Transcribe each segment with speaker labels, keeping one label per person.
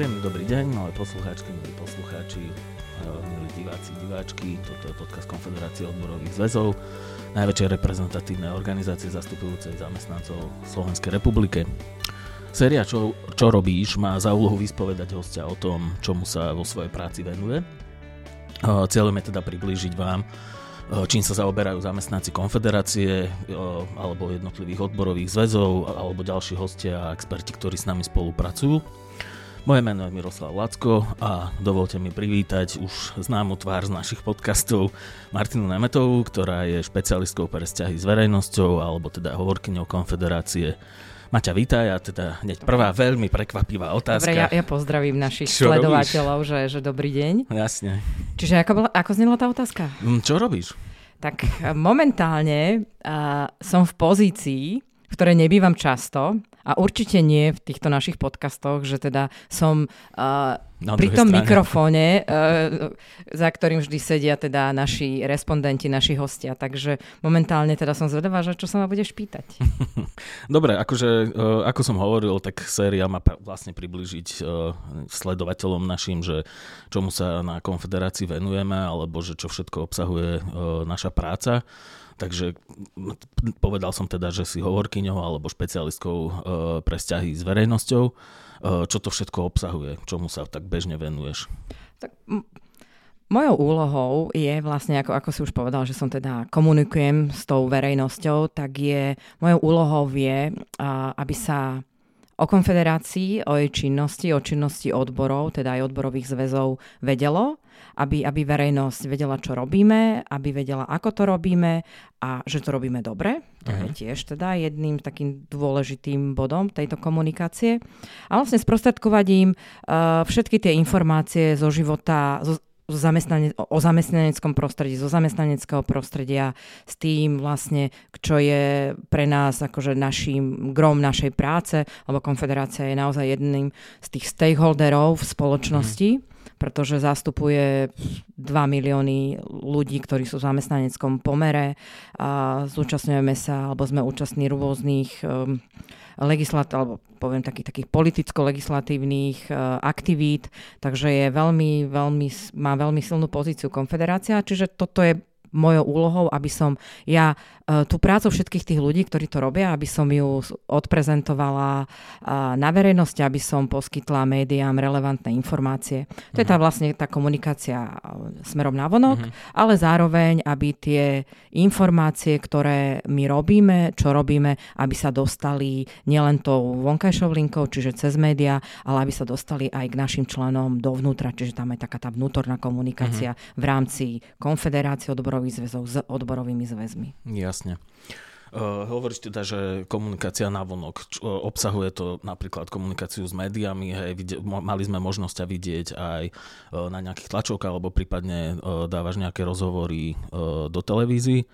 Speaker 1: Príjemný dobrý deň, milé poslucháčky, milí poslucháči, milí diváci, diváčky. Toto je podcast Konfederácie odborových zväzov, najväčšej reprezentatívnej organizácie zastupujúcej zamestnancov Slovenskej republike. Séria čo, čo robíš má za úlohu vyspovedať hostia o tom, čomu sa vo svojej práci venuje. Cieľom je teda priblížiť vám, čím sa zaoberajú zamestnanci konfederácie alebo jednotlivých odborových zväzov alebo ďalší hostia a experti, ktorí s nami spolupracujú. Moje meno je Miroslav Lacko a dovolte mi privítať už známu tvár z našich podcastov Martinu Nemetovú, ktorá je špecialistkou pre vzťahy s verejnosťou alebo teda hovorkyňou konfederácie. Maťa, vítaj a teda hneď prvá veľmi prekvapivá otázka.
Speaker 2: Dobre, ja, ja pozdravím našich čo sledovateľov, že, že dobrý deň.
Speaker 1: Jasne.
Speaker 2: Čiže ako, bola, ako znela tá otázka?
Speaker 1: Mm, čo robíš?
Speaker 2: Tak momentálne uh, som v pozícii, v ktorej nebývam často, a určite nie v týchto našich podcastoch, že teda som uh, pri tom strane. mikrofóne, uh, za ktorým vždy sedia teda naši respondenti, naši hostia. Takže momentálne teda som zvedavá, že čo sa ma budeš pýtať.
Speaker 1: Dobre, akože uh, ako som hovoril, tak séria má vlastne približiť uh, sledovateľom našim, že čomu sa na konfederácii venujeme, alebo že čo všetko obsahuje uh, naša práca. Takže povedal som teda, že si hovorkyňou alebo špecialistkou e, pre vzťahy s verejnosťou. E, čo to všetko obsahuje? Čomu sa tak bežne venuješ? Tak
Speaker 2: Mojou úlohou je vlastne, ako, ako si už povedal, že som teda komunikujem s tou verejnosťou, tak je, mojou úlohou je, aby sa o konfederácii, o jej činnosti, o činnosti odborov, teda aj odborových zväzov vedelo aby, aby verejnosť vedela, čo robíme, aby vedela, ako to robíme a že to robíme dobre. To uh-huh. je mhm. tiež teda jedným takým dôležitým bodom tejto komunikácie. A vlastne sprostredkovať im uh, všetky tie informácie zo života, zo, zamestnane, o zamestnaneckom prostredí, zo zamestnaneckého prostredia s tým vlastne, čo je pre nás akože našim grom našej práce, lebo konfederácia je naozaj jedným z tých stakeholderov v spoločnosti. Mm pretože zastupuje 2 milióny ľudí, ktorí sú v zamestnaneckom pomere a zúčastňujeme sa, alebo sme účastní rôznych um, legislat, alebo poviem takých, takých politicko-legislatívnych uh, aktivít, takže je veľmi, veľmi, má veľmi silnú pozíciu konfederácia, čiže toto je mojou úlohou, aby som ja e, tú prácu všetkých tých ľudí, ktorí to robia, aby som ju odprezentovala e, na verejnosti, aby som poskytla médiám relevantné informácie. To je tá mhm. vlastne tá komunikácia e, smerom na vonok, uh-huh. ale zároveň, aby tie informácie, ktoré my robíme, čo robíme, aby sa dostali nielen tou vonkajšou linkou, čiže cez médiá, ale aby sa dostali aj k našim členom dovnútra, čiže tam je taká tá vnútorná komunikácia uh-huh. v rámci konfederácie odborov odborových zväzov s odborovými zväzmi.
Speaker 1: Jasne. Uh, hovoríš teda, že komunikácia na vonok, uh, obsahuje to napríklad komunikáciu s médiami, hej, vidie, mali sme možnosť ťa vidieť aj uh, na nejakých tlačovkách, alebo prípadne uh, dávaš nejaké rozhovory uh, do televízií.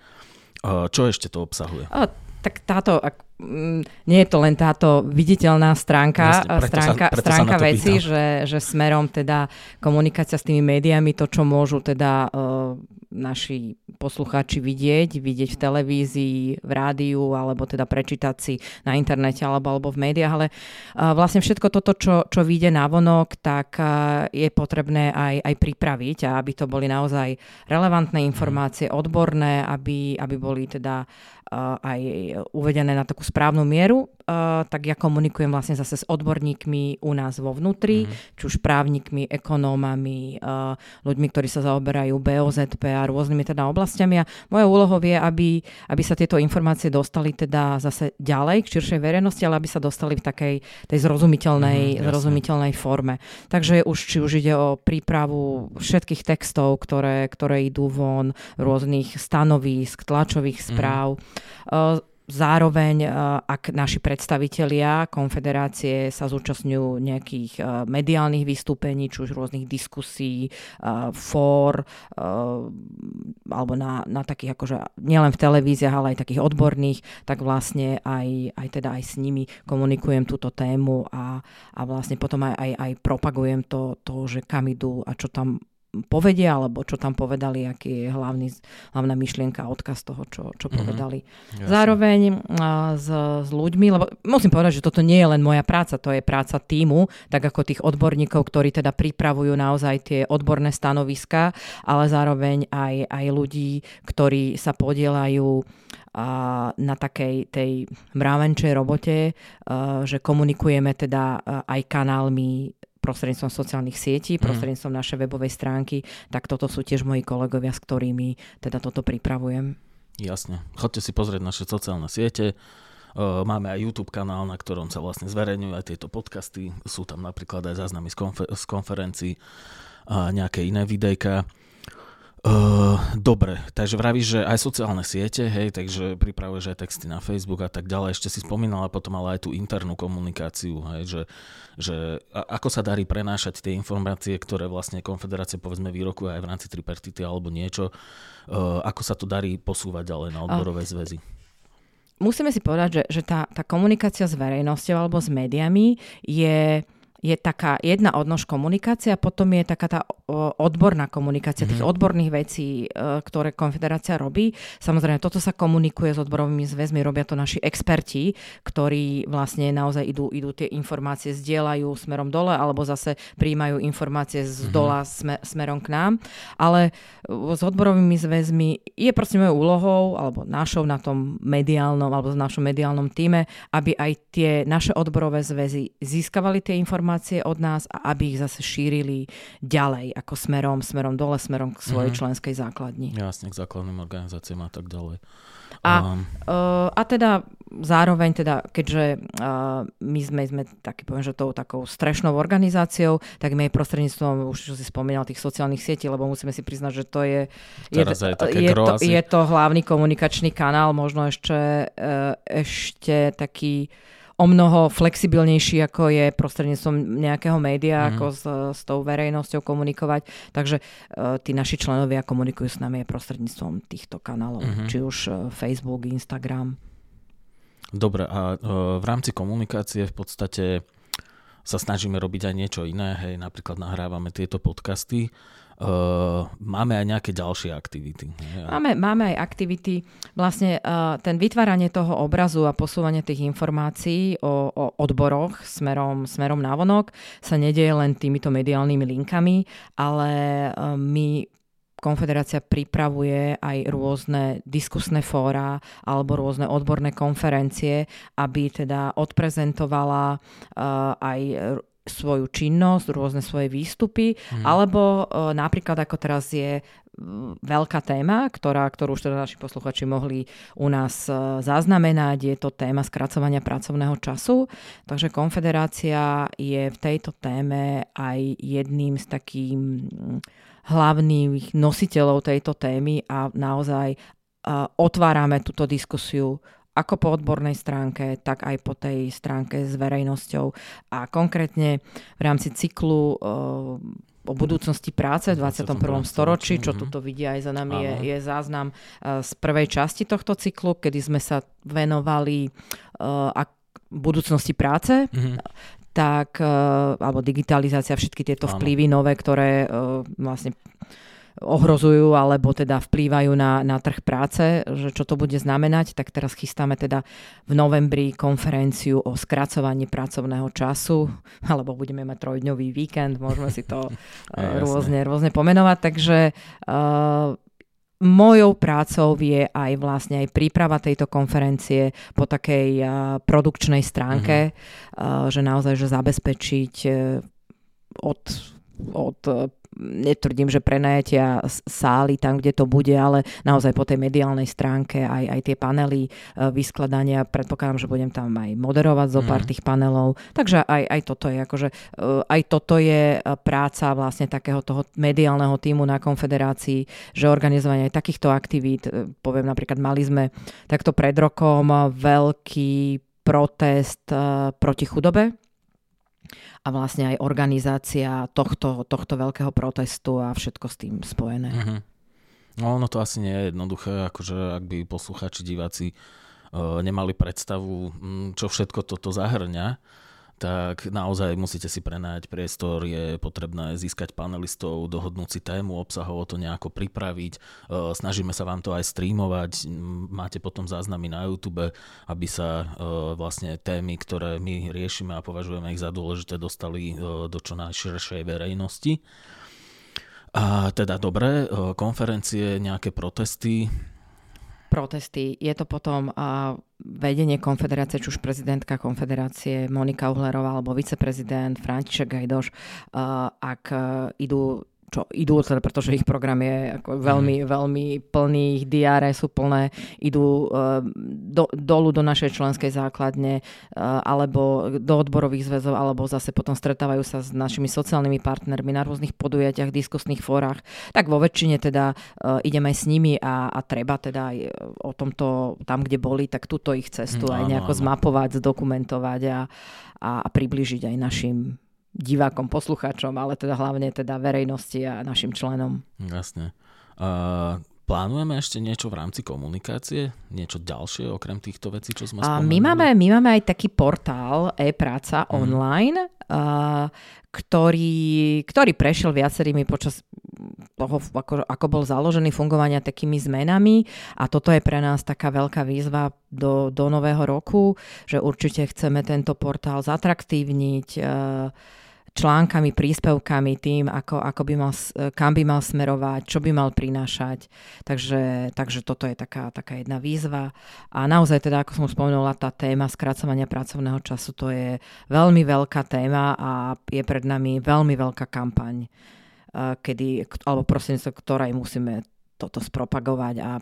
Speaker 1: Uh, čo ešte to obsahuje?
Speaker 2: Uh, tak táto, ak, m, nie je to len táto viditeľná stránka, Jasne, stránka, sa, stránka veci, že, že smerom teda komunikácia s tými médiami, to, čo môžu teda uh, naši poslucháči vidieť, vidieť v televízii, v rádiu, alebo teda prečítať si na internete alebo, alebo v médiách, ale uh, vlastne všetko toto, čo, čo vyjde na vonok, tak uh, je potrebné aj, aj pripraviť a aby to boli naozaj relevantné informácie, odborné, aby, aby boli teda aj uvedené na takú správnu mieru tak ja komunikujem vlastne zase s odborníkmi u nás vo vnútri, mm. či už právnikmi, ekonómami, uh, ľuďmi, ktorí sa zaoberajú BOZP a rôznymi teda oblastiami. A moja úlohou je, aby, aby sa tieto informácie dostali teda zase ďalej k širšej verejnosti, ale aby sa dostali v takej tej zrozumiteľnej, mm, zrozumiteľnej forme. Takže už, či už ide o prípravu všetkých textov, ktoré, ktoré idú von, rôznych stanovísk, tlačových mhm. správ, mm. uh, Zároveň, e, ak naši predstavitelia konfederácie sa zúčastňujú nejakých e, mediálnych vystúpení, či už rôznych diskusí, e, fór, alebo na, na takých akože nielen v televíziách, ale aj takých odborných, tak vlastne aj, aj teda aj s nimi komunikujem túto tému a, a vlastne potom aj, aj, aj propagujem to, to, že kam idú a čo tam povedia, alebo čo tam povedali, aký je hlavný, hlavná myšlienka, odkaz toho, čo, čo mm-hmm. povedali. Jasne. Zároveň uh, s, s ľuďmi, lebo musím povedať, že toto nie je len moja práca, to je práca týmu, tak ako tých odborníkov, ktorí teda pripravujú naozaj tie odborné stanoviska, ale zároveň aj, aj ľudí, ktorí sa podielajú na takej tej mravenčej robote, že komunikujeme teda aj kanálmi prostredníctvom sociálnych sietí, mhm. prostredníctvom mm. našej webovej stránky, tak toto sú tiež moji kolegovia, s ktorými teda toto pripravujem.
Speaker 1: Jasne. Chodte si pozrieť naše sociálne siete. Máme aj YouTube kanál, na ktorom sa vlastne zverejňujú aj tieto podcasty. Sú tam napríklad aj záznamy z, konfer- z konferencií a nejaké iné videjka. Uh, dobre, takže vravíš, že aj sociálne siete, hej, takže pripravuješ aj texty na Facebook a tak ďalej. Ešte si spomínala potom ale aj tú internú komunikáciu, hej, že, že ako sa darí prenášať tie informácie, ktoré vlastne konfederácia povedzme výrokuje aj v rámci tripartity alebo niečo, uh, ako sa to darí posúvať ďalej na odborové zväzy?
Speaker 2: Musíme si povedať, že, že tá, tá komunikácia s verejnosťou alebo s médiami je je taká jedna odnož komunikácia, potom je taká tá odborná komunikácia mm-hmm. tých mhm. odborných vecí, e, ktoré konfederácia robí. Samozrejme, toto sa komunikuje s odborovými zväzmi, robia to naši experti, ktorí vlastne naozaj idú, idú tie informácie, zdieľajú smerom dole, alebo zase príjmajú informácie z mhm. dola mm-hmm. smer, smerom k nám. Ale e, s odborovými zväzmi je proste mojou úlohou, alebo našou na tom mediálnom, alebo v našom mediálnom týme, aby aj tie naše odborové zväzy získavali tie informácie od nás a aby ich zase šírili ďalej ako smerom, smerom dole, smerom k svojej mm-hmm. členskej základni.
Speaker 1: Jasne, k základným organizáciám a tak ďalej.
Speaker 2: A, um. uh, a teda zároveň, teda, keďže uh, my sme, sme taký, poviem, že tou takou strešnou organizáciou, tak my prostredníctvom, už čo si spomínal, tých sociálnych sietí, lebo musíme si priznať, že to je, je, je, je, to, je to hlavný komunikačný kanál, možno ešte, uh, ešte taký o mnoho flexibilnejší, ako je prostredníctvom nejakého média, mm. ako s, s tou verejnosťou komunikovať. Takže uh, tí naši členovia komunikujú s nami prostredníctvom týchto kanálov, mm-hmm. či už uh, Facebook, Instagram.
Speaker 1: Dobre, a uh, v rámci komunikácie v podstate sa snažíme robiť aj niečo iné, hej, napríklad nahrávame tieto podcasty. Uh, máme aj nejaké ďalšie aktivity.
Speaker 2: Máme, máme aj aktivity, vlastne uh, ten vytváranie toho obrazu a posúvanie tých informácií o, o odboroch smerom, smerom vonok sa nedieje len týmito mediálnymi linkami, ale uh, my Konfederácia pripravuje aj rôzne diskusné fóra alebo rôzne odborné konferencie, aby teda odprezentovala uh, aj svoju činnosť, rôzne svoje výstupy, mm. alebo e, napríklad ako teraz je veľká téma, ktorá, ktorú už teda naši posluchači mohli u nás e, zaznamenať. Je to téma skracovania pracovného času. Takže konfederácia je v tejto téme aj jedným z takých hlavných nositeľov tejto témy a naozaj e, otvárame túto diskusiu ako po odbornej stránke, tak aj po tej stránke s verejnosťou. A konkrétne v rámci cyklu o budúcnosti práce v 21. storočí, čo mm-hmm. tuto vidia aj za nami, je, je záznam z prvej časti tohto cyklu, kedy sme sa venovali uh, budúcnosti práce. Mm-hmm tak, alebo digitalizácia, všetky tieto vplyvy nové, ktoré vlastne ohrozujú alebo teda vplývajú na, na trh práce, že čo to bude znamenať, tak teraz chystáme teda v novembri konferenciu o skracovaní pracovného času, alebo budeme mať trojdňový víkend, môžeme si to uh, rôzne, rôzne pomenovať, takže uh, Mojou prácou je aj vlastne aj príprava tejto konferencie po takej uh, produkčnej stránke, mm-hmm. uh, že naozaj že zabezpečiť uh, od od netvrdím, že prenajatia sály tam, kde to bude, ale naozaj po tej mediálnej stránke aj, aj tie panely e, vyskladania. Predpokladám, že budem tam aj moderovať zo pár mm. tých panelov. Takže aj, aj toto je akože, e, aj toto je práca vlastne takého toho mediálneho týmu na konfederácii, že organizovanie aj takýchto aktivít, poviem napríklad, mali sme takto pred rokom veľký protest proti chudobe a vlastne aj organizácia tohto, tohto veľkého protestu a všetko s tým spojené. Uh-huh.
Speaker 1: No ono to asi nie je jednoduché, akože ak by poslucháči, diváci uh, nemali predstavu, čo všetko toto zahrňa, tak naozaj musíte si prenájať priestor, je potrebné získať panelistov, dohodnúť si tému, obsahovo to nejako pripraviť, snažíme sa vám to aj streamovať, máte potom záznamy na YouTube, aby sa vlastne témy, ktoré my riešime a považujeme ich za dôležité, dostali do čo najširšej verejnosti. A teda dobre, konferencie, nejaké protesty,
Speaker 2: protesty. Je to potom uh, vedenie konfederácie, či už prezidentka konfederácie Monika Uhlerová alebo viceprezident František Gajdoš, uh, ak uh, idú čo idú, teda pretože ich program je ako veľmi, mm. veľmi plný, ich diáre sú plné, idú uh, do, dolu do našej členskej základne uh, alebo do odborových zväzov, alebo zase potom stretávajú sa s našimi sociálnymi partnermi na rôznych podujatiach, diskusných fórach. Tak vo väčšine teda uh, ideme aj s nimi a, a treba teda aj o tomto, tam kde boli, tak túto ich cestu mm, aj nejako áno. zmapovať, zdokumentovať a, a, a približiť aj našim divákom, poslucháčom, ale teda hlavne teda verejnosti a našim členom.
Speaker 1: Jasne. Uh, plánujeme ešte niečo v rámci komunikácie? Niečo ďalšie okrem týchto vecí, čo sme spomenuli?
Speaker 2: My máme, my máme aj taký portál e-práca mm. online, uh, ktorý, ktorý prešiel viacerými počas toho, ako, ako bol založený fungovania takými zmenami a toto je pre nás taká veľká výzva do, do nového roku, že určite chceme tento portál zatraktívniť, uh, článkami, príspevkami, tým, ako, ako by mal, kam by mal smerovať, čo by mal prinášať. Takže, takže toto je taká, taká jedna výzva. A naozaj teda, ako som spomenula, tá téma skracovania pracovného času, to je veľmi veľká téma a je pred nami veľmi veľká kampaň, kedy, alebo prosím, ktorej musíme toto spropagovať a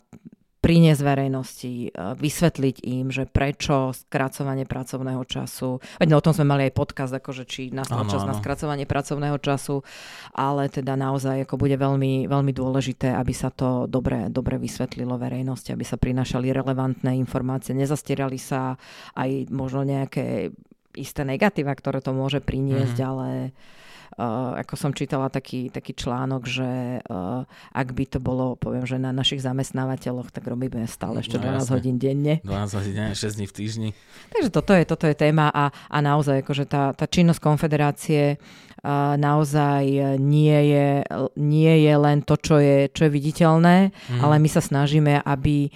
Speaker 2: priniesť verejnosti, e, vysvetliť im, že prečo skracovanie pracovného času, veď no, o tom sme mali aj podcast, akože či nastal čas na skracovanie pracovného času, ale teda naozaj ako bude veľmi, veľmi dôležité, aby sa to dobre, dobre vysvetlilo verejnosti, aby sa prinašali relevantné informácie, nezastierali sa aj možno nejaké isté negatíva, ktoré to môže priniesť, mm-hmm. ale Uh, ako som čítala taký, taký článok, že uh, ak by to bolo, poviem, že na našich zamestnávateľoch, tak robíme stále ešte no, 12 jasne. hodín denne.
Speaker 1: 12 hodín denne, 6 dní v týždni.
Speaker 2: Takže toto je, toto je téma a, a naozaj akože tá, tá činnosť konfederácie naozaj nie je, nie je len to, čo je, čo je viditeľné, mm. ale my sa snažíme, aby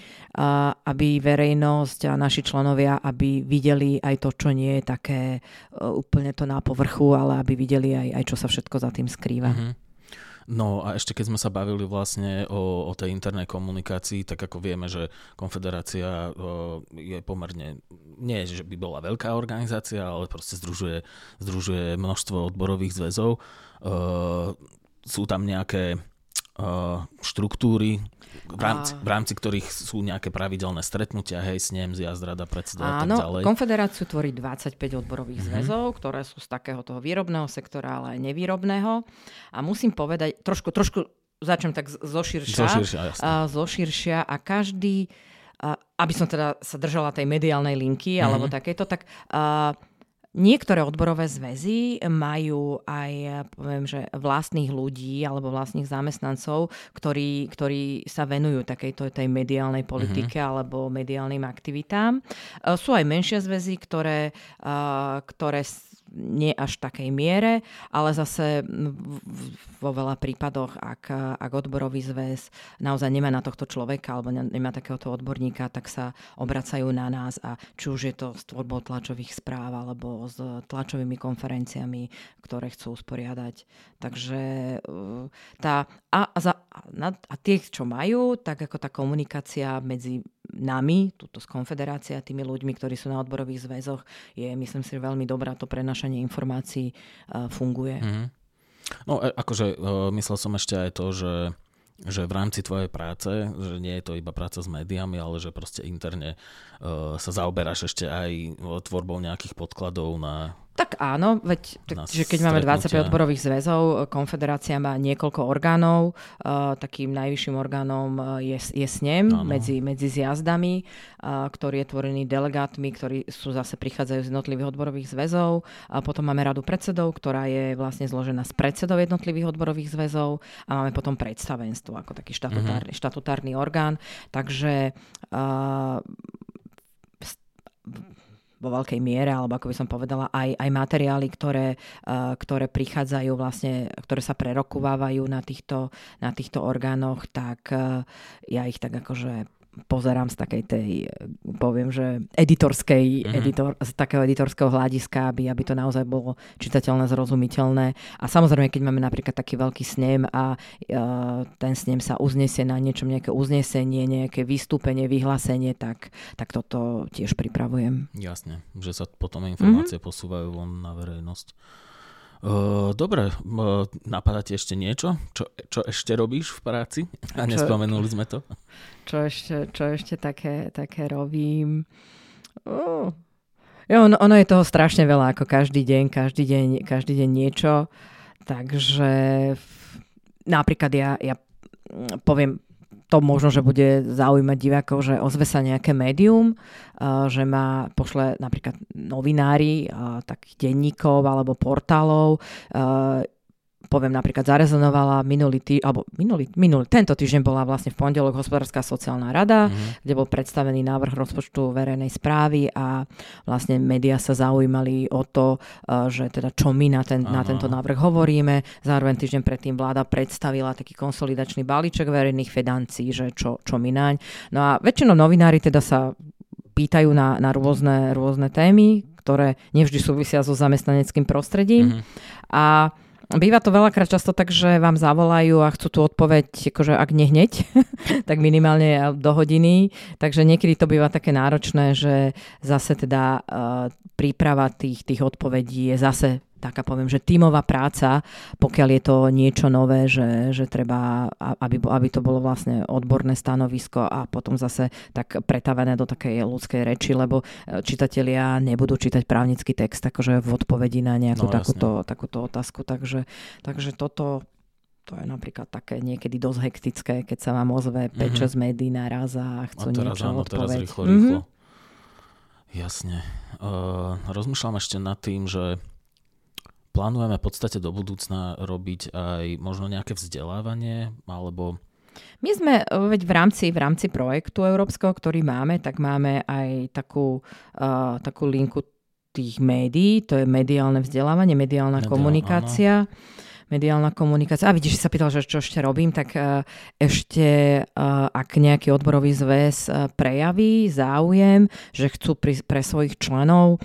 Speaker 2: aby verejnosť a naši členovia, aby videli aj to, čo nie je také e, úplne to na povrchu, ale aby videli aj, aj čo sa všetko za tým skrýva. Mm-hmm.
Speaker 1: No a ešte keď sme sa bavili vlastne o, o tej internej komunikácii, tak ako vieme, že konfederácia je pomerne, nie že by bola veľká organizácia, ale proste združuje, združuje množstvo odborových zväzov. Sú tam nejaké štruktúry, v rámci, v rámci ktorých sú nejaké pravidelné stretnutia, hej, snem, zjazd, rada, predseda a tak ďalej.
Speaker 2: konfederáciu tvorí 25 odborových mm-hmm. zväzov, ktoré sú z takého toho výrobného sektora, ale aj nevýrobného. A musím povedať, trošku, trošku začnem tak zoširšia. Zoširšia, A, zoširšia a každý, a, aby som teda sa držala tej mediálnej linky, mm-hmm. alebo takéto, tak a, Niektoré odborové zväzy majú aj, poviem, že vlastných ľudí alebo vlastných zamestnancov, ktorí, ktorí sa venujú takejto tej mediálnej politike mm-hmm. alebo mediálnym aktivitám. Sú aj menšie zväzy, ktoré, ktoré nie až takej miere, ale zase vo veľa prípadoch, ak, ak odborový zväz naozaj nemá na tohto človeka alebo nemá takéhoto odborníka, tak sa obracajú na nás a či už je to s tvorbou tlačových správ alebo s tlačovými konferenciami, ktoré chcú usporiadať. Takže uh, tá, a, za, a, a tie, čo majú, tak ako tá komunikácia medzi nami, túto konfederácia, tými ľuďmi, ktorí sú na odborových zväzoch, je, myslím si, veľmi dobrá. To prenašanie informácií uh, funguje. Mm-hmm.
Speaker 1: No, e, akože uh, myslel som ešte aj to, že že v rámci tvojej práce, že nie je to iba práca s médiami, ale že proste interne uh, sa zaoberáš ešte aj tvorbou nejakých podkladov na
Speaker 2: tak áno, veď tak, že keď máme 25 odborových zväzov, konfederácia má niekoľko orgánov, uh, takým najvyšším orgánom je, je snem medzi, medzi zjazdami, uh, ktorý je tvorený delegátmi, ktorí sú zase prichádzajú z jednotlivých odborových zväzov. A potom máme radu predsedov, ktorá je vlastne zložená z predsedov jednotlivých odborových zväzov a máme potom predstavenstvo ako taký štatutárny, uh-huh. štatutárny orgán. Takže uh, vo veľkej miere, alebo ako by som povedala, aj, aj materiály, ktoré, uh, ktoré prichádzajú vlastne, ktoré sa prerokovávajú na týchto, na týchto orgánoch, tak uh, ja ich tak akože pozerám z takej tej, poviem, že editorskej, mm-hmm. editor, z takého editorského hľadiska, aby, aby to naozaj bolo čitateľné, zrozumiteľné. A samozrejme, keď máme napríklad taký veľký snem a uh, ten snem sa uznesie na niečom, nejaké uznesenie, nejaké vystúpenie, vyhlásenie, tak, tak toto tiež pripravujem.
Speaker 1: Jasne, že sa potom informácie mm-hmm. posúvajú von na verejnosť. Dobre, napadá ti ešte niečo? Čo, čo ešte robíš v práci? A nespomenuli sme to.
Speaker 2: Čo ešte, čo ešte také, také robím? Uh. Jo, ono, ono je toho strašne veľa, ako každý deň, každý deň, každý deň niečo. Takže napríklad ja, ja poviem to možno, že bude zaujímať divákov, že ozve sa nejaké médium, že ma pošle napríklad novinári takých denníkov alebo portálov poviem napríklad zarezonovala minulý tý, alebo minulý, minulý, tento týždeň bola vlastne v pondelok hospodárska sociálna rada, mm-hmm. kde bol predstavený návrh rozpočtu verejnej správy a vlastne médiá sa zaujímali o to, uh, že teda čo my na, ten, na tento návrh hovoríme. Zároveň týždeň predtým vláda predstavila taký konsolidačný balíček verejných financí, že čo, čo my naň. No a väčšinou novinári teda sa pýtajú na, na rôzne, rôzne témy, ktoré nevždy súvisia so zamestnaneckým prostredím. Mm-hmm. A Býva to veľakrát často tak, že vám zavolajú a chcú tú odpoveď, akože ak nehneď, tak minimálne do hodiny. Takže niekedy to býva také náročné, že zase teda uh, príprava tých, tých odpovedí je zase taká poviem, že tímová práca, pokiaľ je to niečo nové, že, že treba, aby, aby to bolo vlastne odborné stanovisko a potom zase tak pretavené do takej ľudskej reči, lebo e, čitatelia nebudú čítať právnický text akože v odpovedi na nejakú no, takúto, takúto otázku. Takže, takže toto to je napríklad také niekedy dosť hektické, keď sa vám ozve 5-6 mm-hmm. médií naraz a chcú a teraz, niečo áno. Teraz rýchlo, rýchlo. Mm-hmm.
Speaker 1: Jasne. Uh, rozmýšľam ešte nad tým, že plánujeme v podstate do budúcna robiť aj možno nejaké vzdelávanie alebo
Speaker 2: my sme veď v rámci, v rámci projektu európskeho, ktorý máme, tak máme aj takú, uh, takú linku tých médií, to je mediálne vzdelávanie, mediálna Mediál, komunikácia. Áno. Mediálna komunikácia. A vidíš, že sa pýtal, že čo ešte robím, tak uh, ešte ak nejaký odborový zväz prejaví záujem, že chcú pri, pre svojich členov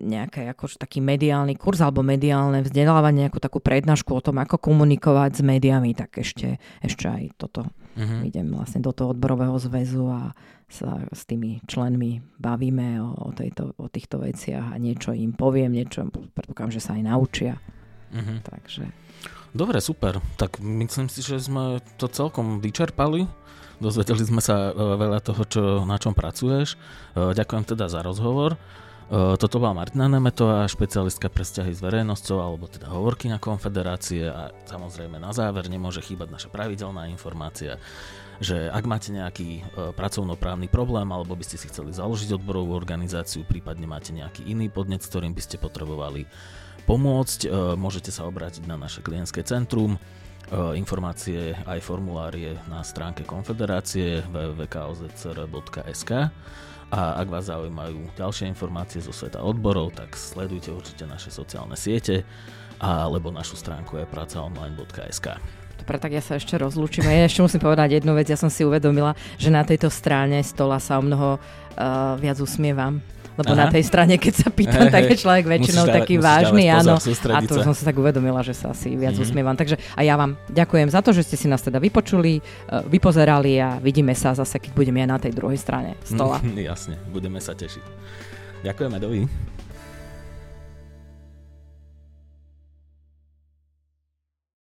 Speaker 2: nejaký ako taký mediálny kurz alebo mediálne vzdelávanie, nejakú takú prednášku o tom, ako komunikovať s médiami, tak ešte, ešte aj toto. Uh-huh. Idem vlastne do toho odborového zväzu a sa s tými členmi bavíme o, o, tejto, o týchto veciach a niečo im poviem, niečo predpokladám, že sa aj naučia. Uh-huh. Takže...
Speaker 1: Dobre, super. Tak myslím si, že sme to celkom vyčerpali. Dozvedeli sme sa e, veľa toho, čo, na čom pracuješ. E, ďakujem teda za rozhovor. Eh, toto bola Martina Nemetová, špecialistka pre vzťahy s verejnosťou, alebo teda hovorkyňa konfederácie a samozrejme na záver nemôže chýbať naša pravidelná informácia, že ak máte nejaký uh, pracovnoprávny problém alebo by ste si chceli založiť odborovú organizáciu, prípadne máte nejaký iný podnet, s ktorým by ste potrebovali pomôcť, uh, môžete sa obrátiť na naše klientské centrum. Informácie aj formulárie na stránke konfederácie www.kozcr.sk a ak vás zaujímajú ďalšie informácie zo sveta odborov, tak sledujte určite naše sociálne siete alebo našu stránku je pracaonline.sk.
Speaker 2: Dobre, tak ja sa ešte rozlúčim. Ja ešte musím povedať jednu vec. Ja som si uvedomila, že na tejto strane stola sa o mnoho uh, viac usmievam lebo Aha. na tej strane, keď sa pýtam, hey, tak je človek väčšinou dávať, taký vážny, áno. A tu som sa tak uvedomila, že sa asi viac mm-hmm. usmievam. Takže a ja vám ďakujem za to, že ste si nás teda vypočuli, e, vypozerali a vidíme sa zase, keď budeme aj na tej druhej strane stola.
Speaker 1: Mm, jasne, budeme sa tešiť. Ďakujeme, dovi.